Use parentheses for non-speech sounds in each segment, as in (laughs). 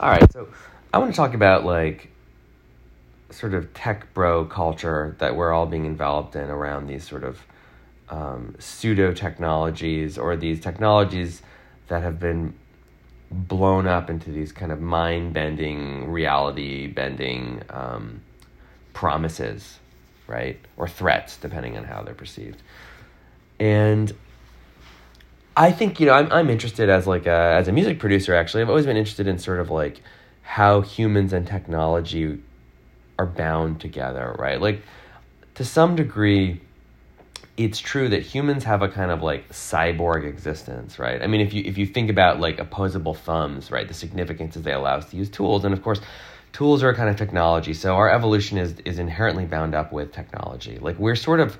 All right, so I want to talk about like sort of tech bro culture that we're all being enveloped in around these sort of um, pseudo technologies or these technologies that have been blown up into these kind of mind bending, reality bending um, promises, right? Or threats, depending on how they're perceived. And I think you know I'm I'm interested as like a as a music producer. Actually, I've always been interested in sort of like how humans and technology are bound together, right? Like to some degree it's true that humans have a kind of like cyborg existence, right? I mean, if you if you think about like opposable thumbs, right, the significance is they allow us to use tools, and of course, tools are a kind of technology. So our evolution is is inherently bound up with technology. Like we're sort of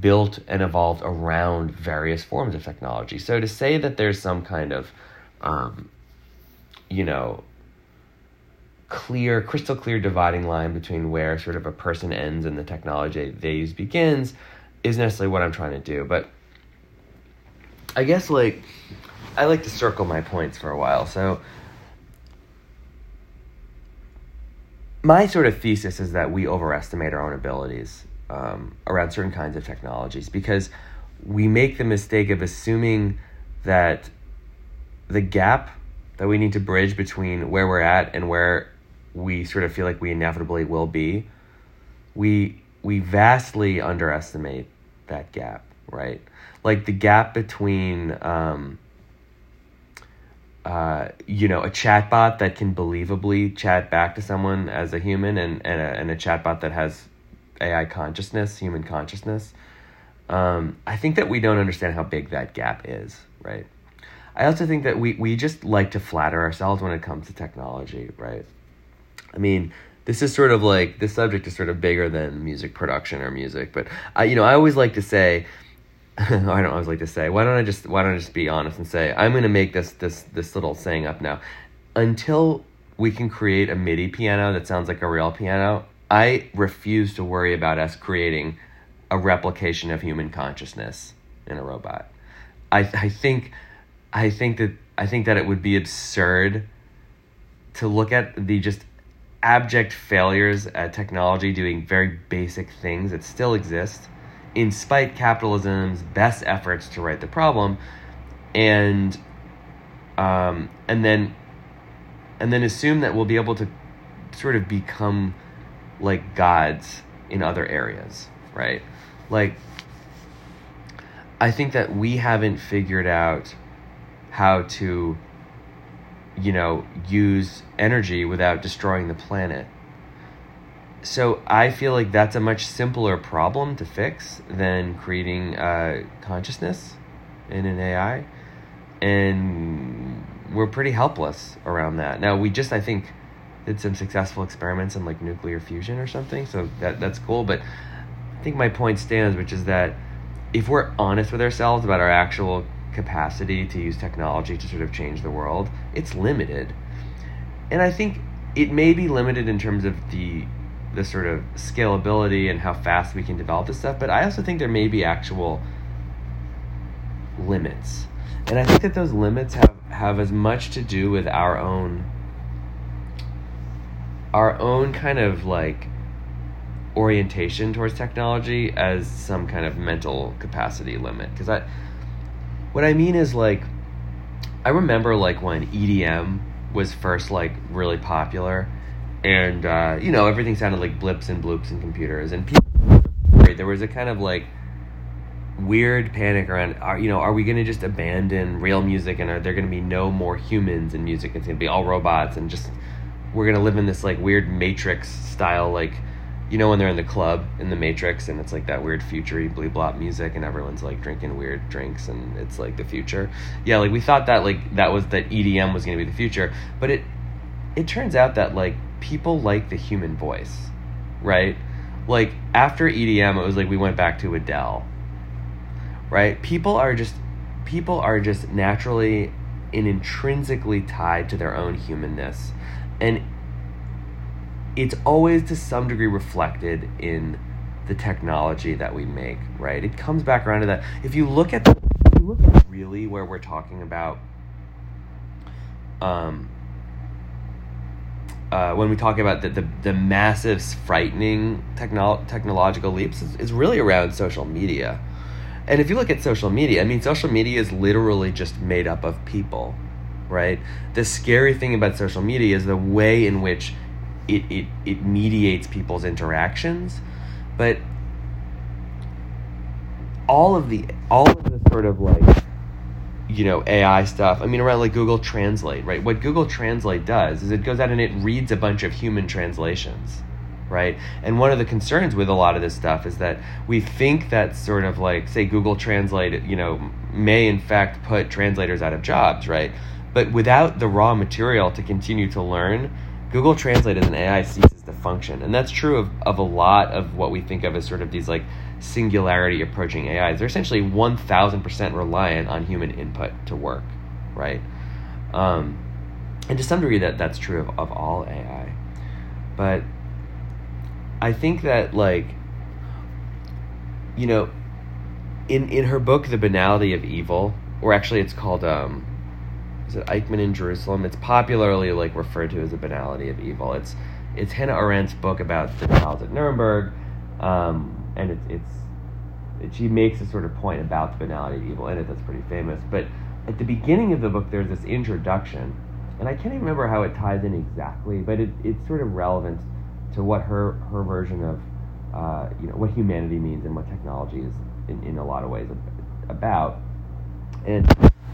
built and evolved around various forms of technology. So to say that there's some kind of, um, you know, clear, crystal clear dividing line between where sort of a person ends and the technology they use begins is necessarily what I'm trying to do. But I guess like I like to circle my points for a while. So my sort of thesis is that we overestimate our own abilities um, around certain kinds of technologies because we make the mistake of assuming that the gap that we need to bridge between where we're at and where we sort of feel like we inevitably will be, we we vastly underestimate that gap, right? Like the gap between, um, uh, you know, a chatbot that can believably chat back to someone as a human and, and, a, and a chatbot that has AI consciousness, human consciousness. Um, I think that we don't understand how big that gap is, right? I also think that we, we just like to flatter ourselves when it comes to technology, right? I mean, this is sort of like this subject is sort of bigger than music production or music but i you know i always like to say (laughs) i don't always like to say. Why don't i just why don't i just be honest and say i'm going to make this this this little saying up now. Until we can create a midi piano that sounds like a real piano i refuse to worry about us creating a replication of human consciousness in a robot. I i think i think that i think that it would be absurd to look at the just abject failures at technology doing very basic things that still exist, in spite capitalism's best efforts to right the problem, and um, and then and then assume that we'll be able to sort of become like gods in other areas, right? Like I think that we haven't figured out how to you know, use energy without destroying the planet. So I feel like that's a much simpler problem to fix than creating uh, consciousness in an AI, and we're pretty helpless around that. Now we just I think did some successful experiments in like nuclear fusion or something, so that that's cool. But I think my point stands, which is that if we're honest with ourselves about our actual capacity to use technology to sort of change the world, it's limited. And I think it may be limited in terms of the the sort of scalability and how fast we can develop this stuff, but I also think there may be actual limits. And I think that those limits have, have as much to do with our own our own kind of like orientation towards technology as some kind of mental capacity limit because I what I mean is like I remember like when EDM was first like really popular and uh, you know everything sounded like blips and bloops and computers. And people there was a kind of like weird panic around are you know are we going to just abandon real music and are there going to be no more humans in music? It's going to be all robots and just we're going to live in this like weird matrix style like you know when they're in the club in the Matrix and it's like that weird futury blue blop music and everyone's like drinking weird drinks and it's like the future. Yeah, like we thought that like that was that EDM was going to be the future, but it it turns out that like people like the human voice, right? Like after EDM, it was like we went back to Adele, right? People are just people are just naturally and intrinsically tied to their own humanness, and it's always to some degree reflected in the technology that we make, right? It comes back around to that. If you look at the, if you look at really where we're talking about um uh, when we talk about the, the, the massive, frightening technolo- technological leaps, is, is really around social media. And if you look at social media, I mean, social media is literally just made up of people, right? The scary thing about social media is the way in which it, it, it mediates people's interactions. But all of the all of the sort of like you know AI stuff. I mean, around like Google Translate, right? What Google Translate does is it goes out and it reads a bunch of human translations, right? And one of the concerns with a lot of this stuff is that we think that sort of like, say, Google Translate, you know, may in fact put translators out of jobs, right? But without the raw material to continue to learn, Google Translate as an AI ceases to function. And that's true of, of a lot of what we think of as sort of these like singularity approaching AIs. They're essentially 1000% reliant on human input to work, right? Um, and to some degree, that, that's true of, of all AI. But I think that, like, you know, in, in her book, The Banality of Evil, or actually it's called, um, is it Eichmann in Jerusalem? It's popularly, like, referred to as The Banality of Evil. It's, it's Hannah Arendt's book about the trials at Nuremberg. Um, and it's it's it, she makes a sort of point about the banality of evil in it that's pretty famous. But at the beginning of the book, there's this introduction, and I can't even remember how it ties in exactly, but it, it's sort of relevant to what her her version of uh, you know what humanity means and what technology is in, in a lot of ways about. And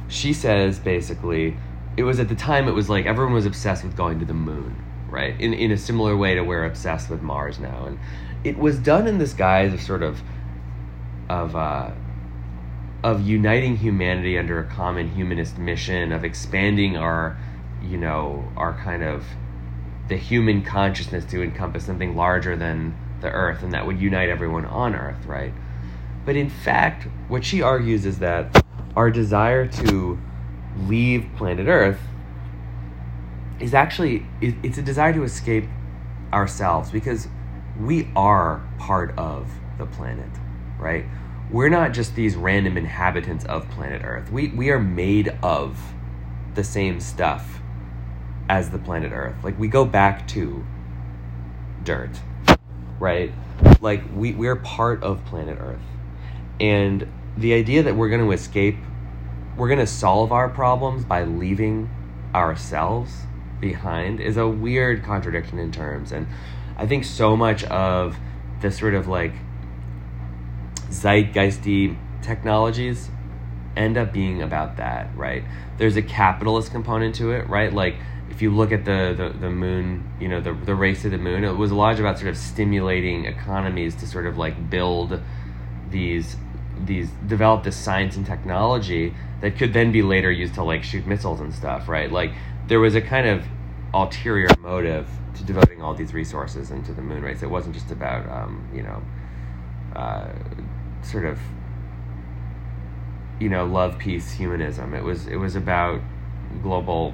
she says basically, it was at the time it was like everyone was obsessed with going to the moon, right? In in a similar way to we're obsessed with Mars now, and it was done in this guise of sort of of uh, of uniting humanity under a common humanist mission of expanding our you know our kind of the human consciousness to encompass something larger than the earth and that would unite everyone on earth right but in fact what she argues is that our desire to leave planet earth is actually it's a desire to escape ourselves because we are part of the planet, right? We're not just these random inhabitants of planet Earth. We we are made of the same stuff as the planet Earth. Like we go back to dirt, right? Like we we're part of planet Earth. And the idea that we're going to escape we're going to solve our problems by leaving ourselves behind is a weird contradiction in terms and I think so much of the sort of like zeitgeisty technologies end up being about that, right? There's a capitalist component to it, right? Like if you look at the, the, the moon, you know, the, the race to the moon, it was a lot about sort of stimulating economies to sort of like build these these develop this science and technology that could then be later used to like shoot missiles and stuff, right? Like there was a kind of ulterior motive to devoting all these resources into the moon race. It wasn't just about um, you know uh, sort of you know love, peace, humanism. It was it was about global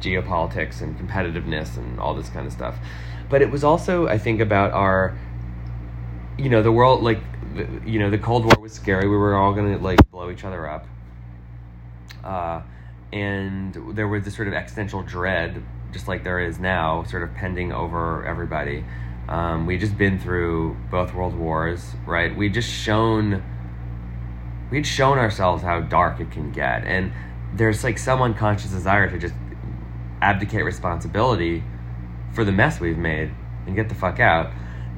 geopolitics and competitiveness and all this kind of stuff. But it was also, I think, about our you know the world like the, you know the Cold War was scary. We were all gonna like blow each other up. Uh, and there was this sort of existential dread just like there is now, sort of pending over everybody. Um, we just been through both world wars, right? We'd just shown we'd shown ourselves how dark it can get, and there's like some unconscious desire to just abdicate responsibility for the mess we've made and get the fuck out.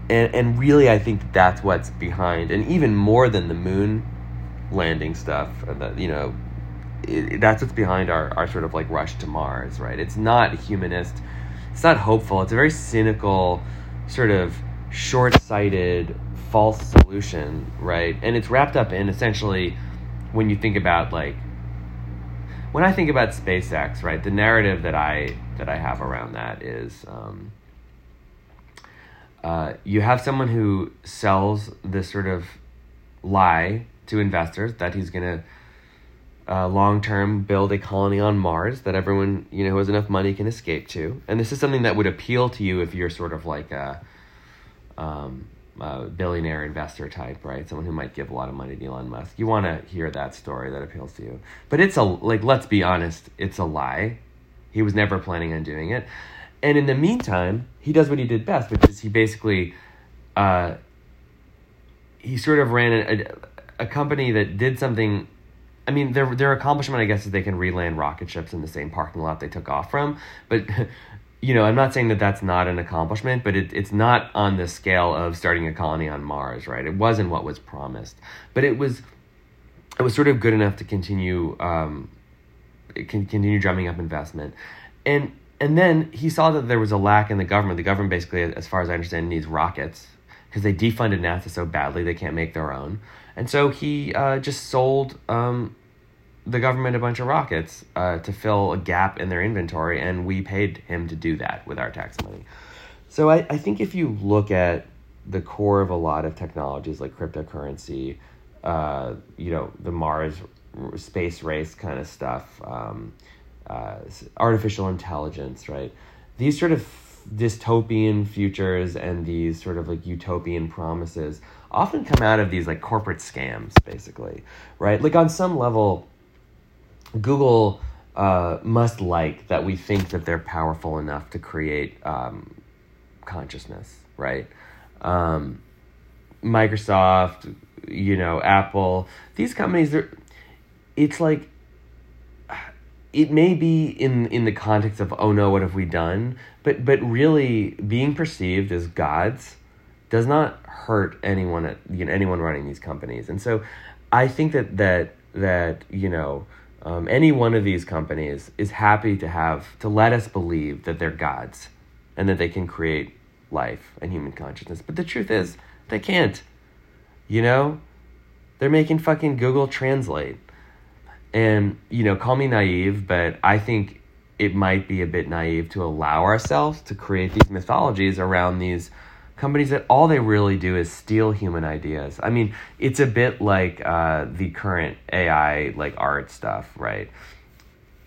And and really, I think that's what's behind, and even more than the moon landing stuff, the, you know, it, that's what's behind our, our sort of like rush to Mars, right? It's not humanist, it's not hopeful, it's a very cynical, sort of short sighted, false solution, right? And it's wrapped up in essentially when you think about like when I think about SpaceX, right, the narrative that I that I have around that is um, uh, you have someone who sells this sort of lie to investors that he's going to uh, long term build a colony on Mars that everyone you know who has enough money can escape to. And this is something that would appeal to you if you're sort of like a, um, a billionaire investor type, right? Someone who might give a lot of money to Elon Musk. You want to hear that story that appeals to you. But it's a like let's be honest, it's a lie. He was never planning on doing it. And in the meantime, he does what he did best, which is he basically, uh, he sort of ran a, a, a company that did something. I mean, their their accomplishment, I guess, is they can reland rocket ships in the same parking lot they took off from. But (laughs) you know, I'm not saying that that's not an accomplishment, but it, it's not on the scale of starting a colony on Mars, right? It wasn't what was promised, but it was, it was sort of good enough to continue, um, can continue drumming up investment, and and then he saw that there was a lack in the government. The government basically, as far as I understand, needs rockets because they defunded NASA so badly they can't make their own, and so he uh, just sold um, the government a bunch of rockets uh, to fill a gap in their inventory, and we paid him to do that with our tax money. So I, I think if you look at the core of a lot of technologies like cryptocurrency, uh, you know, the Mars space race kind of stuff, um, uh, artificial intelligence, right? These sort of dystopian futures and these sort of like utopian promises often come out of these like corporate scams, basically, right? Like on some level, Google uh, must like that we think that they're powerful enough to create um, consciousness, right? Um, Microsoft, you know, Apple, these companies, they're, it's like, it may be in, in the context of, oh no, what have we done? But, but really being perceived as gods does not hurt anyone at, you know, anyone running these companies. And so I think that, that, that, you know, um, any one of these companies is happy to have to let us believe that they're gods and that they can create life and human consciousness. But the truth is, they can't. You know, they're making fucking Google Translate. And, you know, call me naive, but I think it might be a bit naive to allow ourselves to create these mythologies around these companies that all they really do is steal human ideas. I mean, it's a bit like uh, the current AI like art stuff, right?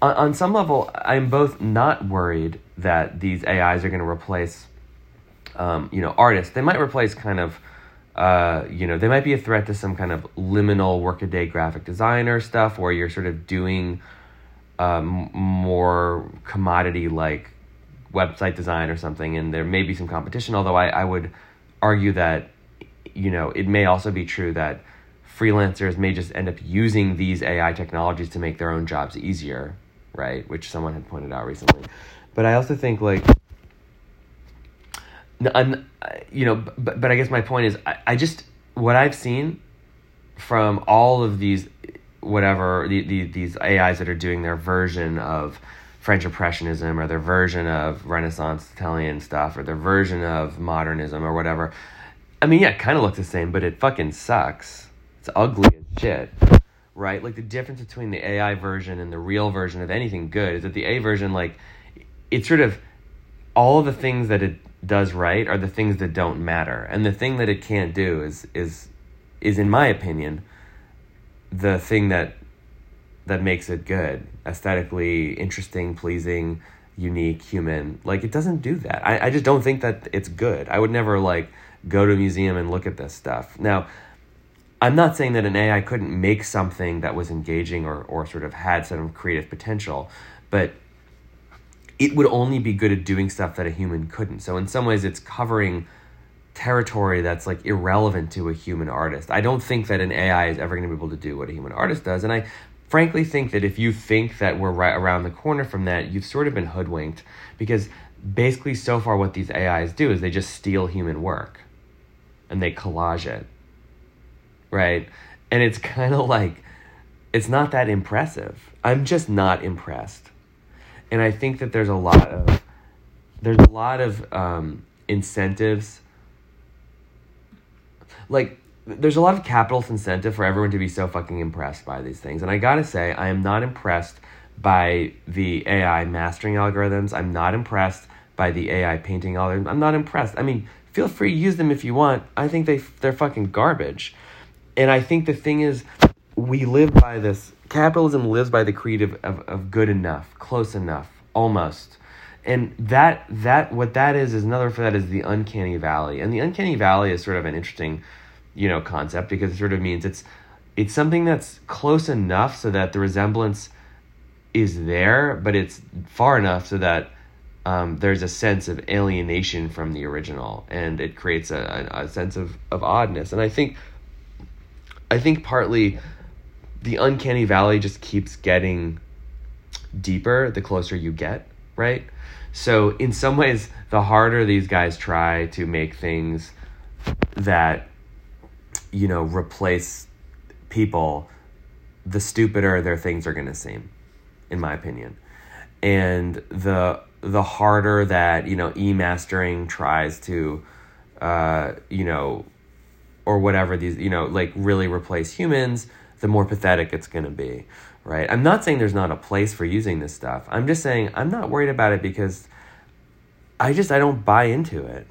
On, on some level, I'm both not worried that these AIs are going to replace, um, you know, artists. They might replace kind of. Uh, you know, they might be a threat to some kind of liminal workaday graphic designer stuff where you're sort of doing um, more commodity like website design or something, and there may be some competition. Although I, I would argue that you know it may also be true that freelancers may just end up using these AI technologies to make their own jobs easier, right? Which someone had pointed out recently. But I also think like, I'm, you know, but, but I guess my point is I, I just what I've seen from all of these whatever the, the, these AIs that are doing their version of French Impressionism or their version of Renaissance Italian stuff or their version of modernism or whatever. I mean, yeah, it kind of looks the same, but it fucking sucks. It's ugly as shit, right? Like the difference between the AI version and the real version of anything good is that the A version, like, it's sort of all the things that it does right are the things that don't matter, and the thing that it can't do is is is in my opinion the thing that that makes it good, aesthetically interesting, pleasing, unique, human. Like it doesn't do that. I, I just don't think that it's good. I would never like go to a museum and look at this stuff. Now, I'm not saying that an AI couldn't make something that was engaging or, or sort of had some creative potential, but it would only be good at doing stuff that a human couldn't. So in some ways it's covering territory that's like irrelevant to a human artist. I don't think that an AI is ever going to be able to do what a human artist does. And I frankly think that if you think that we're right around the corner from that, you've sort of been hoodwinked because basically so far what these AIs do is they just steal human work and they collage it. Right? And it's kind of like it's not that impressive. I'm just not impressed. And I think that there's a lot of there's a lot of um, incentives like there's a lot of capitalist incentive for everyone to be so fucking impressed by these things. And I gotta say, I am not impressed by the AI mastering algorithms. I'm not impressed by the AI painting algorithms. I'm not impressed. I mean, feel free to use them if you want. I think they they're fucking garbage. And I think the thing is, we live by this. Capitalism lives by the creed of, of, of good enough, close enough, almost. And that that what that is is another for that is the uncanny valley. And the uncanny valley is sort of an interesting you know concept because it sort of means it's it's something that's close enough so that the resemblance is there, but it's far enough so that um, there's a sense of alienation from the original, and it creates a, a, sense of, of oddness. And I think, I think partly, the uncanny valley just keeps getting deeper the closer you get, right? So in some ways, the harder these guys try to make things that you know replace people, the stupider their things are going to seem, in my opinion. And the the harder that you know e-mastering tries to uh, you know or whatever these you know like really replace humans the more pathetic it's going to be right? I'm not saying there's not a place for using this stuff. I'm just saying i'm not worried about it because i just i don't buy into it.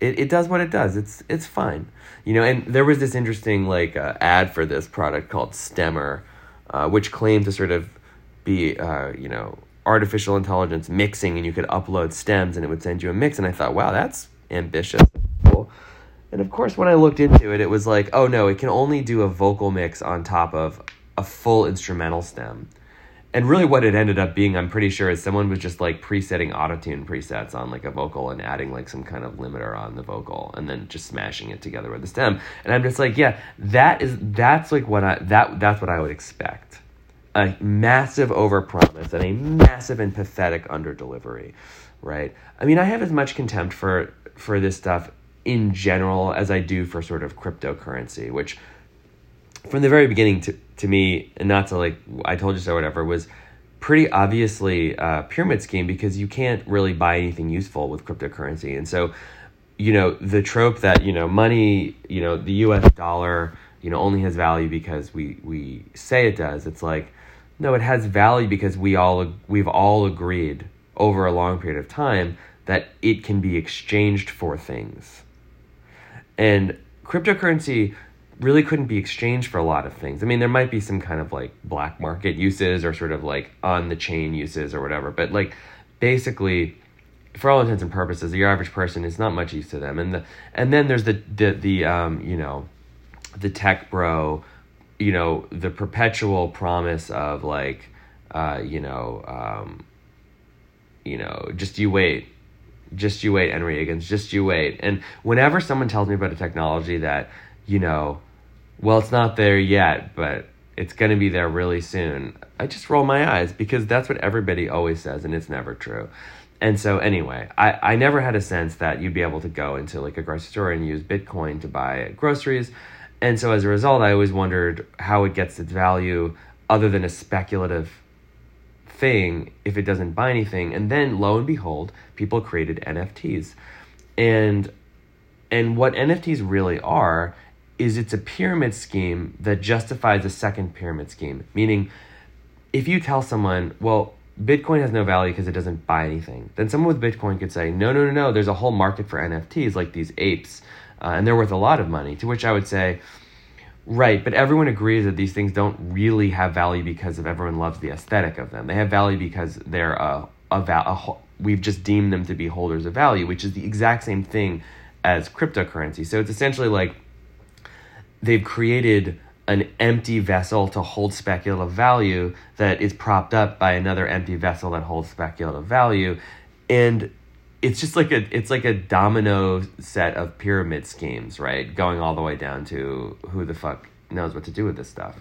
It, it does what it does. It's it's fine. You know and there was this interesting like uh, ad for this product called stemmer uh, which claimed to sort of be uh, you know artificial intelligence mixing and you could upload stems and it would send you a mix. And I thought, wow, that's ambitious. Cool. And of course when I looked into it, it was like, oh no, it can only do a vocal mix on top of a full instrumental stem. And really what it ended up being, I'm pretty sure, is someone was just like presetting autotune presets on like a vocal and adding like some kind of limiter on the vocal and then just smashing it together with the stem. And I'm just like, yeah, that is that's like what I that that's what I would expect a massive overpromise and a massive and pathetic underdelivery, right? I mean, I have as much contempt for for this stuff in general as I do for sort of cryptocurrency, which from the very beginning to to me, and not to like I told you so, whatever, was pretty obviously a pyramid scheme because you can't really buy anything useful with cryptocurrency, and so you know the trope that you know money, you know the U.S. dollar, you know only has value because we we say it does. It's like no, it has value because we all we've all agreed over a long period of time that it can be exchanged for things. And cryptocurrency really couldn't be exchanged for a lot of things. I mean, there might be some kind of like black market uses or sort of like on the chain uses or whatever, but like basically for all intents and purposes, the average person is not much use to them. And the and then there's the the, the um, you know, the tech bro you know the perpetual promise of like uh, you know um, you know just you wait just you wait henry higgins just you wait. And whenever someone tells me about a technology that you know well it's not there yet but it's going to be there really soon i just roll my eyes because that's what everybody always says and it's never true. And so anyway I, I never had a sense that you'd be able to go into like a grocery store and use bitcoin to buy groceries. And so as a result, I always wondered how it gets its value other than a speculative thing if it doesn't buy anything. And then lo and behold, people created NFTs. And and what NFTs really are is it's a pyramid scheme that justifies a second pyramid scheme. Meaning if you tell someone, well, Bitcoin has no value because it doesn't buy anything. Then someone with Bitcoin could say, no, no, no, no, there's a whole market for NFTs like these apes uh, and they're worth a lot of money. To which I would say, right, but everyone agrees that these things don't really have value because of everyone loves the aesthetic of them. They have value because they're uh, a, a, a we've just deemed them to be holders of value, which is the exact same thing as cryptocurrency. So it's essentially like they've created an empty vessel to hold speculative value that is propped up by another empty vessel that holds speculative value. And it's just like a it's like a domino set of pyramid schemes, right? Going all the way down to who the fuck knows what to do with this stuff.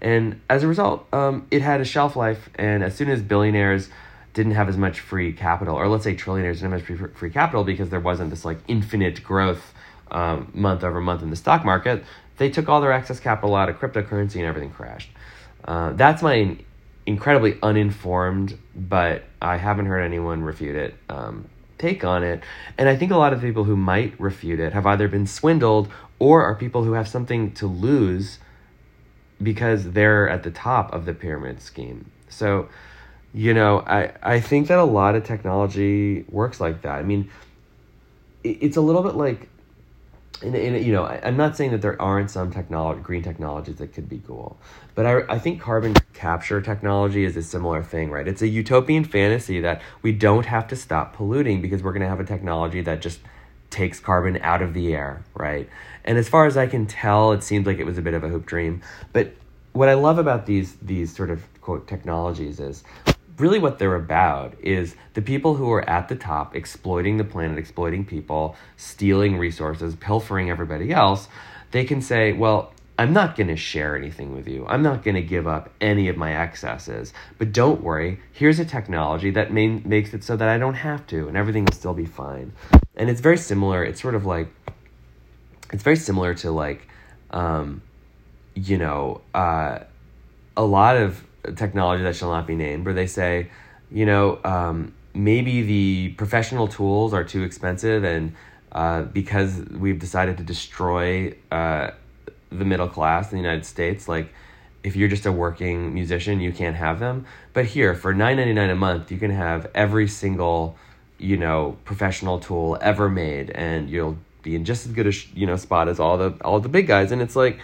And as a result, um, it had a shelf life. And as soon as billionaires didn't have as much free capital, or let's say trillionaires didn't have as much free capital because there wasn't this like infinite growth um, month over month in the stock market, they took all their excess capital out of cryptocurrency and everything crashed. Uh, that's my incredibly uninformed, but I haven't heard anyone refute it. Um, take on it. And I think a lot of people who might refute it have either been swindled or are people who have something to lose because they're at the top of the pyramid scheme. So, you know, I, I think that a lot of technology works like that. I mean, it, it's a little bit like in, in, you know, I, am not saying that there aren't some technology, green technologies that could be cool, but I, I think carbon capture technology is a similar thing, right? It's a utopian fantasy that we don't have to stop polluting because we're going to have a technology that just takes carbon out of the air, right? And as far as I can tell, it seems like it was a bit of a hoop dream. But what I love about these these sort of quote technologies is really what they're about is the people who are at the top exploiting the planet, exploiting people, stealing resources, pilfering everybody else. They can say, well, I'm not going to share anything with you. I'm not going to give up any of my excesses. But don't worry, here's a technology that main, makes it so that I don't have to and everything will still be fine. And it's very similar. It's sort of like, it's very similar to like, um, you know, uh, a lot of technology that shall not be named, where they say, you know, um, maybe the professional tools are too expensive, and uh, because we've decided to destroy uh, the middle class in the United States, like if you're just a working musician, you can't have them. But here, for nine ninety nine a month, you can have every single, you know, professional tool ever made, and you'll be in just as good a you know spot as all the all the big guys. And it's like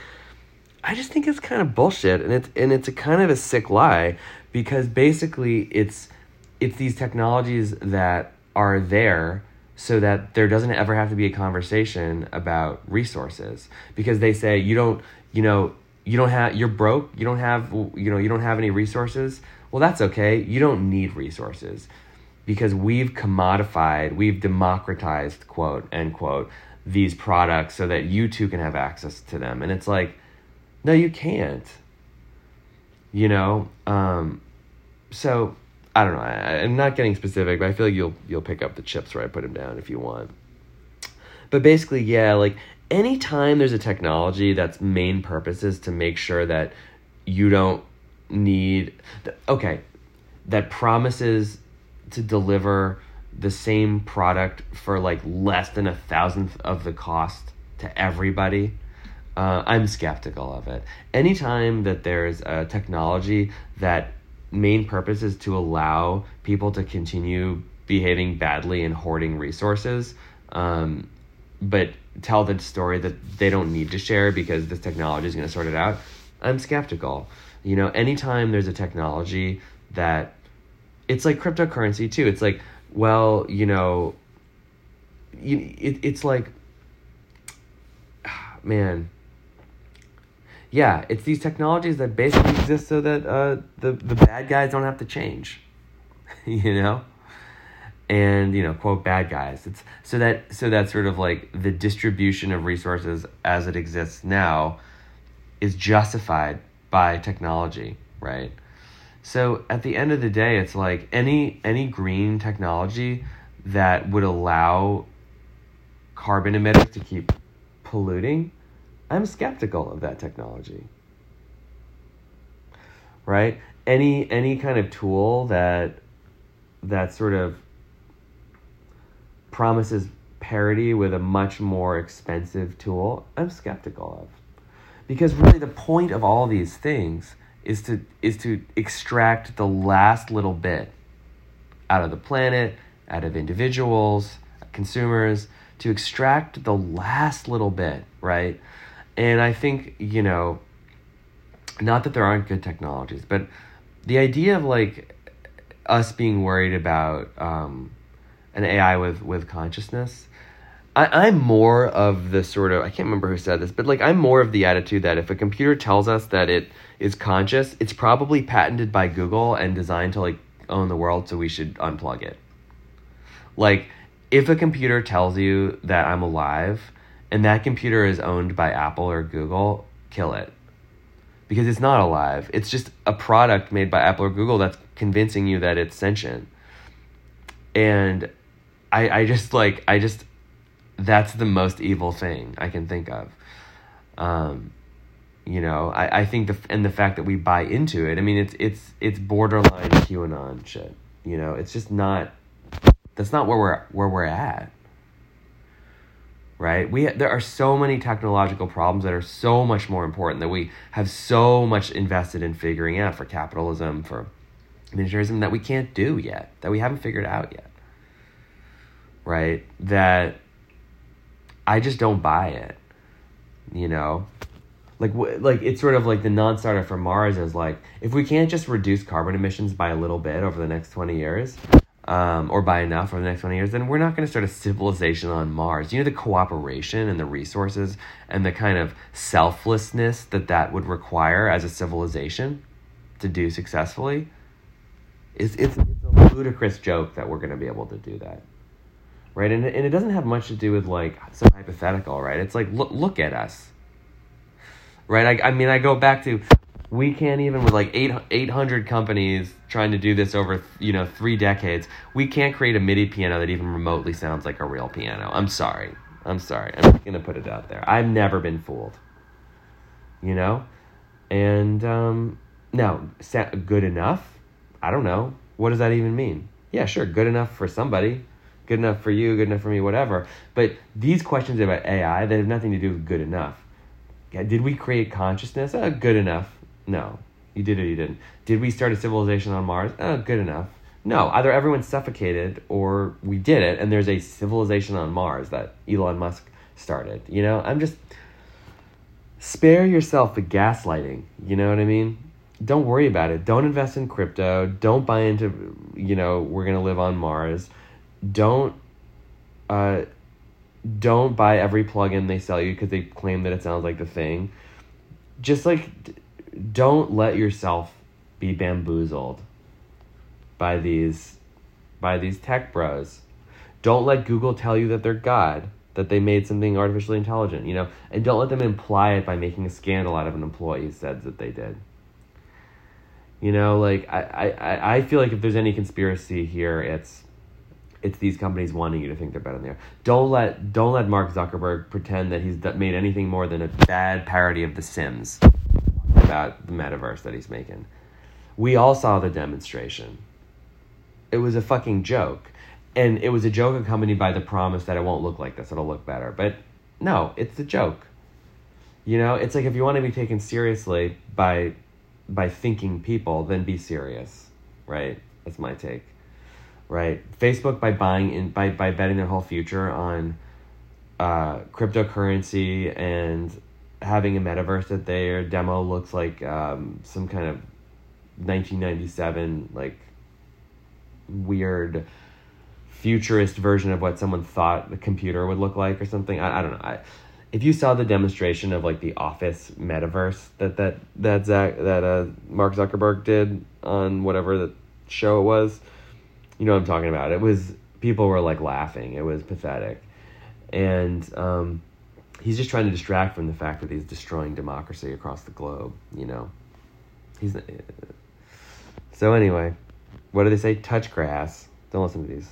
I just think it's kind of bullshit, and it's and it's a kind of a sick lie because basically it's it's these technologies that are there so that there doesn't ever have to be a conversation about resources. Because they say you don't you know you don't have you're broke you don't have you know you don't have any resources. Well that's okay. You don't need resources. Because we've commodified we've democratized quote end quote these products so that you too can have access to them. And it's like no, you can't. You know, um, so I don't know. I, I'm not getting specific, but I feel like you'll you'll pick up the chips where I put them down if you want. But basically, yeah, like anytime there's a technology that's main purpose is to make sure that you don't need okay that promises to deliver the same product for like less than a thousandth of the cost to everybody uh, I'm skeptical of it. Anytime that there's a technology that main purpose is to allow people to continue behaving badly and hoarding resources, um, but tell the story that they don't need to share because this technology is going to sort it out, I'm skeptical. You know, anytime there's a technology that it's like cryptocurrency too. It's like, well, you know, you, it, it's like, (sighs) man, yeah, it's these technologies that basically exist so that uh, the the bad guys don't have to change, (laughs) you know, and you know, quote bad guys. It's so that so that sort of like the distribution of resources as it exists now is justified by technology, right? So at the end of the day, it's like any any green technology that would allow carbon emitters to keep polluting I'm skeptical of that technology. Right? Any any kind of tool that that sort of promises parity with a much more expensive tool, I'm skeptical of. Because really the point of all these things is to is to extract the last little bit out of the planet, out of individuals, consumers, to extract the last little bit, right? And I think, you know, not that there aren't good technologies, but the idea of like us being worried about um, an AI with, with consciousness, I, I'm more of the sort of, I can't remember who said this, but like I'm more of the attitude that if a computer tells us that it is conscious, it's probably patented by Google and designed to like own the world, so we should unplug it. Like, if a computer tells you that I'm alive, and that computer is owned by Apple or Google, kill it. Because it's not alive. It's just a product made by Apple or Google that's convincing you that it's sentient. And I I just like I just that's the most evil thing I can think of. Um, you know, I, I think the and the fact that we buy into it, I mean it's it's it's borderline QAnon shit. You know, it's just not that's not where we're where we're at right? We there are so many technological problems that are so much more important that we have so much invested in figuring out for capitalism, for militarism that we can't do yet, that we haven't figured out yet. Right? That I just don't buy it. You know, like like it's sort of like the non-starter for Mars is like if we can't just reduce carbon emissions by a little bit over the next 20 years, um, or by enough over the next 20 years, then we're not going to start a civilization on Mars. You know, the cooperation and the resources and the kind of selflessness that that would require as a civilization to do successfully It's, it's, it's a ludicrous joke that we're going to be able to do that. Right? And, and it doesn't have much to do with like some hypothetical, right? It's like, look, look at us. Right? I, I mean, I go back to we can't even with like eight, 800 companies trying to do this over you know three decades. We can't create a midi piano that even remotely sounds like a real piano. I'm sorry. I'm sorry. I'm gonna put it out there. I've never been fooled. You know? And um, now good enough? I don't know. What does that even mean? Yeah sure. Good enough for somebody. Good enough for you. Good enough for me. Whatever. But these questions about ai they have nothing to do with good enough. Did we create consciousness? Uh, good enough no. You did or you didn't. Did we start a civilization on Mars? Oh, good enough. No, either everyone suffocated or we did it and there's a civilization on Mars that Elon Musk started. You know, I'm just spare yourself the gaslighting. You know what I mean? Don't worry about it. Don't invest in crypto. Don't buy into, you know, we're going to live on Mars. Don't uh don't buy every plugin they sell you because they claim that it sounds like the thing. Just like don't let yourself be bamboozled by these by these tech bros. Don't let Google tell you that they're God, that they made something artificially intelligent, you know, and don't let them imply it by making a scandal out of an employee who said that they did. You know, like I, I, I feel like if there's any conspiracy here, it's it's these companies wanting you to think they're better than they are. Don't let don't let Mark Zuckerberg pretend that he's made anything more than a bad parody of The Sims about the metaverse that he's making. We all saw the demonstration. It was a fucking joke. And it was a joke accompanied by the promise that it won't look like this, it'll look better. But no, it's a joke. You know, it's like if you want to be taken seriously by by thinking people, then be serious. Right? That's my take. Right? Facebook by buying in by, by betting their whole future on uh, cryptocurrency and having a metaverse that their demo looks like um, some kind of 1997 like weird futurist version of what someone thought the computer would look like or something. I, I don't know. I, if you saw the demonstration of like the Office metaverse that that that Zach that uh, Mark Zuckerberg did on whatever the show it was, you know what I'm talking about. It was people were like laughing. It was pathetic, and um, he's just trying to distract from the fact that he's destroying democracy across the globe. You know, he's. Uh, so anyway, what do they say? Touch grass. Don't listen to these.